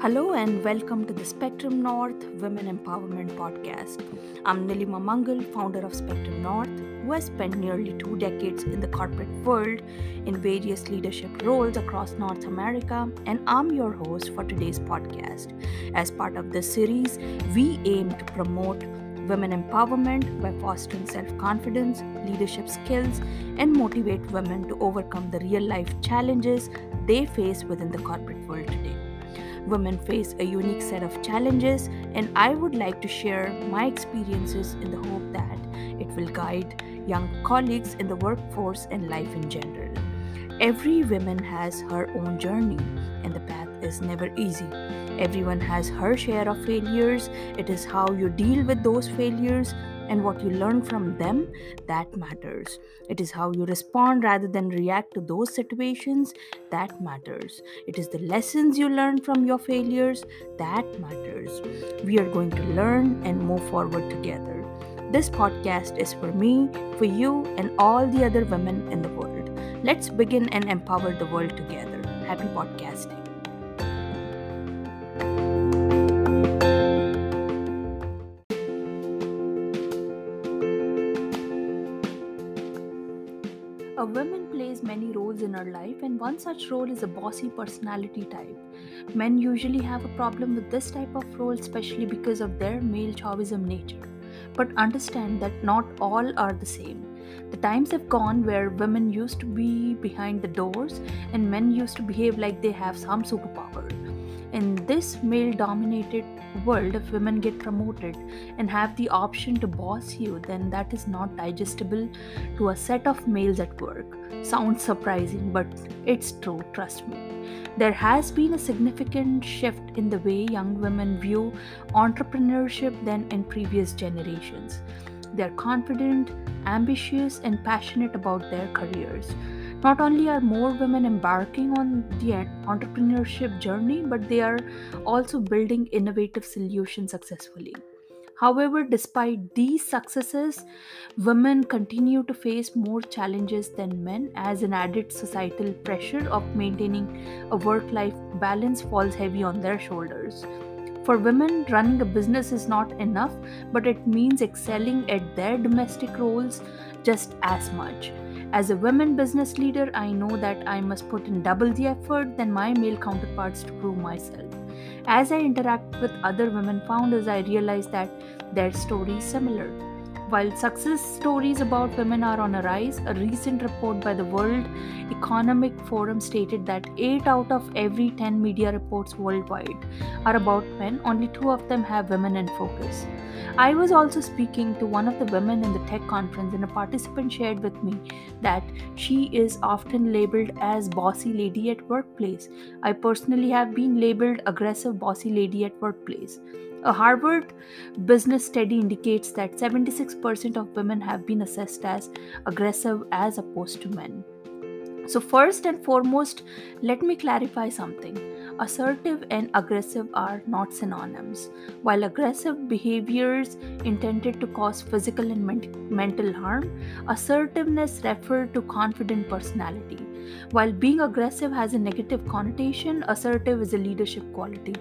Hello and welcome to the Spectrum North Women Empowerment Podcast. I'm Nilima Mangal, founder of Spectrum North, who has spent nearly two decades in the corporate world in various leadership roles across North America, and I'm your host for today's podcast. As part of this series, we aim to promote women empowerment by fostering self confidence, leadership skills, and motivate women to overcome the real life challenges they face within the corporate world today. Women face a unique set of challenges, and I would like to share my experiences in the hope that it will guide young colleagues in the workforce and life in general. Every woman has her own journey, and the path is never easy. Everyone has her share of failures. It is how you deal with those failures and what you learn from them that matters. It is how you respond rather than react to those situations that matters. It is the lessons you learn from your failures that matters. We are going to learn and move forward together. This podcast is for me, for you, and all the other women in the world. Let's begin and empower the world together. Happy podcasting. A woman plays many roles in her life, and one such role is a bossy personality type. Men usually have a problem with this type of role, especially because of their male chauvinism nature. But understand that not all are the same. The times have gone where women used to be behind the doors and men used to behave like they have some superpower. In this male dominated world, if women get promoted and have the option to boss you, then that is not digestible to a set of males at work. Sounds surprising, but it's true, trust me. There has been a significant shift in the way young women view entrepreneurship than in previous generations. They're confident, ambitious, and passionate about their careers. Not only are more women embarking on the entrepreneurship journey, but they are also building innovative solutions successfully. However, despite these successes, women continue to face more challenges than men as an added societal pressure of maintaining a work life balance falls heavy on their shoulders. For women, running a business is not enough, but it means excelling at their domestic roles just as much. As a women business leader, I know that I must put in double the effort than my male counterparts to prove myself. As I interact with other women founders, I realize that their story is similar. While success stories about women are on a rise, a recent report by the World Economic Forum stated that 8 out of every 10 media reports worldwide are about men, only 2 of them have women in focus. I was also speaking to one of the women in the tech conference, and a participant shared with me that she is often labeled as bossy lady at workplace. I personally have been labeled aggressive bossy lady at workplace. A Harvard business study indicates that 76% of women have been assessed as aggressive as opposed to men. So, first and foremost, let me clarify something. Assertive and aggressive are not synonyms. While aggressive behaviors intended to cause physical and ment- mental harm, assertiveness refers to confident personality. While being aggressive has a negative connotation, assertive is a leadership quality.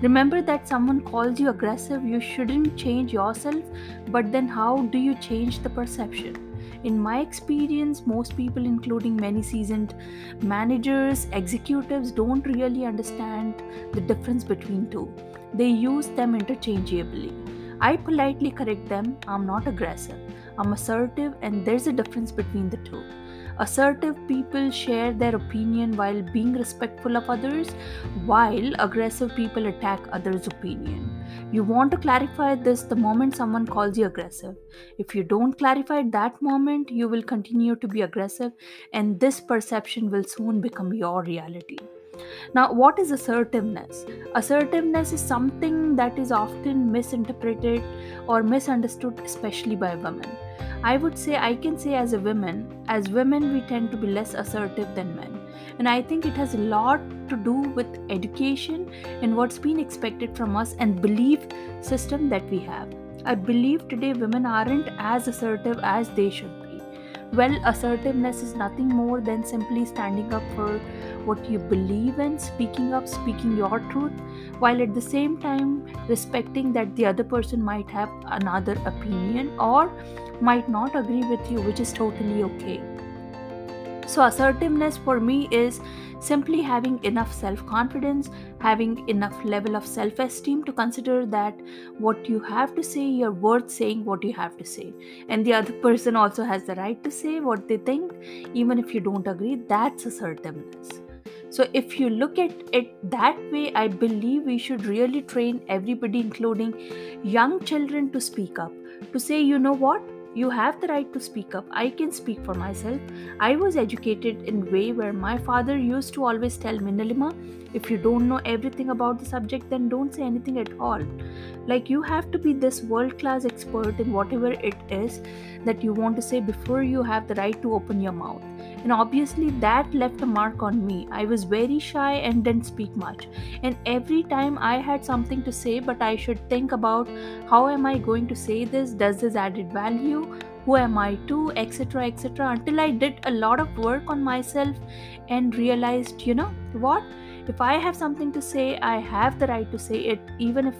Remember that someone calls you aggressive, you shouldn't change yourself, but then how do you change the perception? In my experience, most people, including many seasoned managers, executives, don't really understand the difference between two. They use them interchangeably. I politely correct them I'm not aggressive, I'm assertive, and there's a difference between the two. Assertive people share their opinion while being respectful of others, while aggressive people attack others' opinion. You want to clarify this the moment someone calls you aggressive. If you don't clarify at that moment, you will continue to be aggressive, and this perception will soon become your reality. Now, what is assertiveness? Assertiveness is something that is often misinterpreted or misunderstood, especially by women. I would say, I can say as a woman, as women, we tend to be less assertive than men. And I think it has a lot to do with education and what's been expected from us and belief system that we have. I believe today women aren't as assertive as they should be. Well, assertiveness is nothing more than simply standing up for what you believe in, speaking up, speaking your truth, while at the same time respecting that the other person might have another opinion or might not agree with you, which is totally okay. So, assertiveness for me is simply having enough self confidence, having enough level of self esteem to consider that what you have to say, you're worth saying what you have to say. And the other person also has the right to say what they think, even if you don't agree. That's assertiveness. So, if you look at it that way, I believe we should really train everybody, including young children, to speak up, to say, you know what, you have the right to speak up. I can speak for myself. I was educated in way where my father used to always tell me nilima if you don't know everything about the subject then don't say anything at all. Like you have to be this world class expert in whatever it is that you want to say before you have the right to open your mouth and obviously that left a mark on me. I was very shy and didn't speak much. And every time i had something to say but i should think about how am i going to say this? Does this added value? Who am i to? etc etc until i did a lot of work on myself and realized you know what? If i have something to say i have the right to say it even if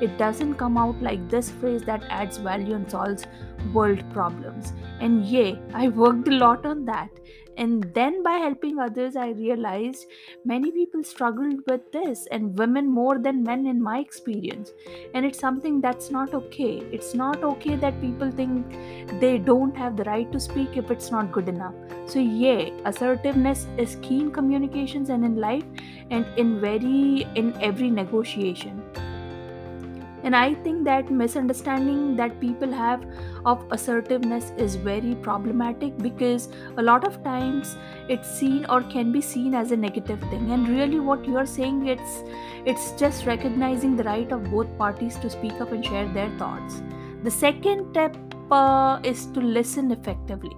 it doesn't come out like this phrase that adds value and solves world problems. And yay i worked a lot on that and then by helping others i realized many people struggled with this and women more than men in my experience. And it's something that's not okay. It's not okay that people think they don't have the right to speak if it's not good enough. So yeah assertiveness is key in communications and in life and in very in every negotiation and i think that misunderstanding that people have of assertiveness is very problematic because a lot of times it's seen or can be seen as a negative thing. And really what you are saying it's it's just recognizing the right of both parties to speak up and share their thoughts. The second step uh, is to listen effectively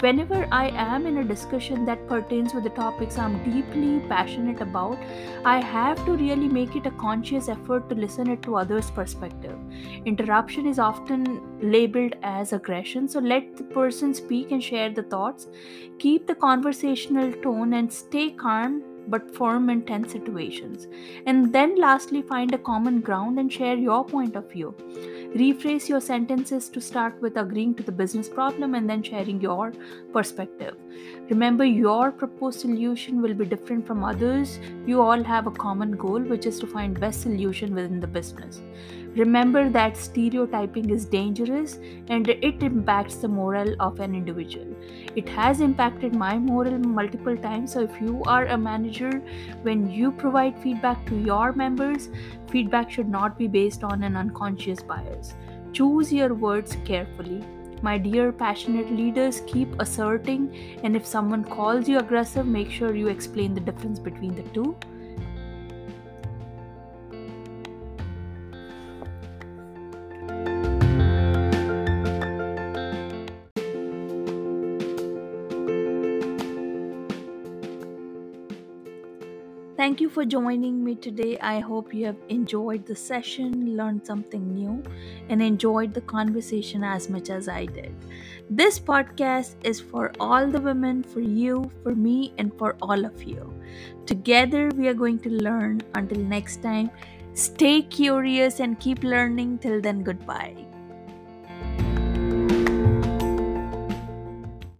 whenever I am in a discussion that pertains with the topics I'm deeply passionate about, I have to really make it a conscious effort to listen it to others' perspective. Interruption is often labeled as aggression, so let the person speak and share the thoughts. Keep the conversational tone and stay calm but firm in tense situations. And then lastly, find a common ground and share your point of view. Rephrase your sentences to start with agreeing to the business problem and then sharing your perspective. Remember, your proposed solution will be different from others. You all have a common goal, which is to find best solution within the business. Remember that stereotyping is dangerous and it impacts the morale of an individual. It has impacted my morale multiple times. So, if you are a manager, when you provide feedback to your members, feedback should not be based on an unconscious bias. Choose your words carefully. My dear passionate leaders, keep asserting, and if someone calls you aggressive, make sure you explain the difference between the two Thank you for joining me today. I hope you have enjoyed the session, learned something new, and enjoyed the conversation as much as I did. This podcast is for all the women, for you, for me, and for all of you. Together, we are going to learn. Until next time, stay curious and keep learning. Till then, goodbye.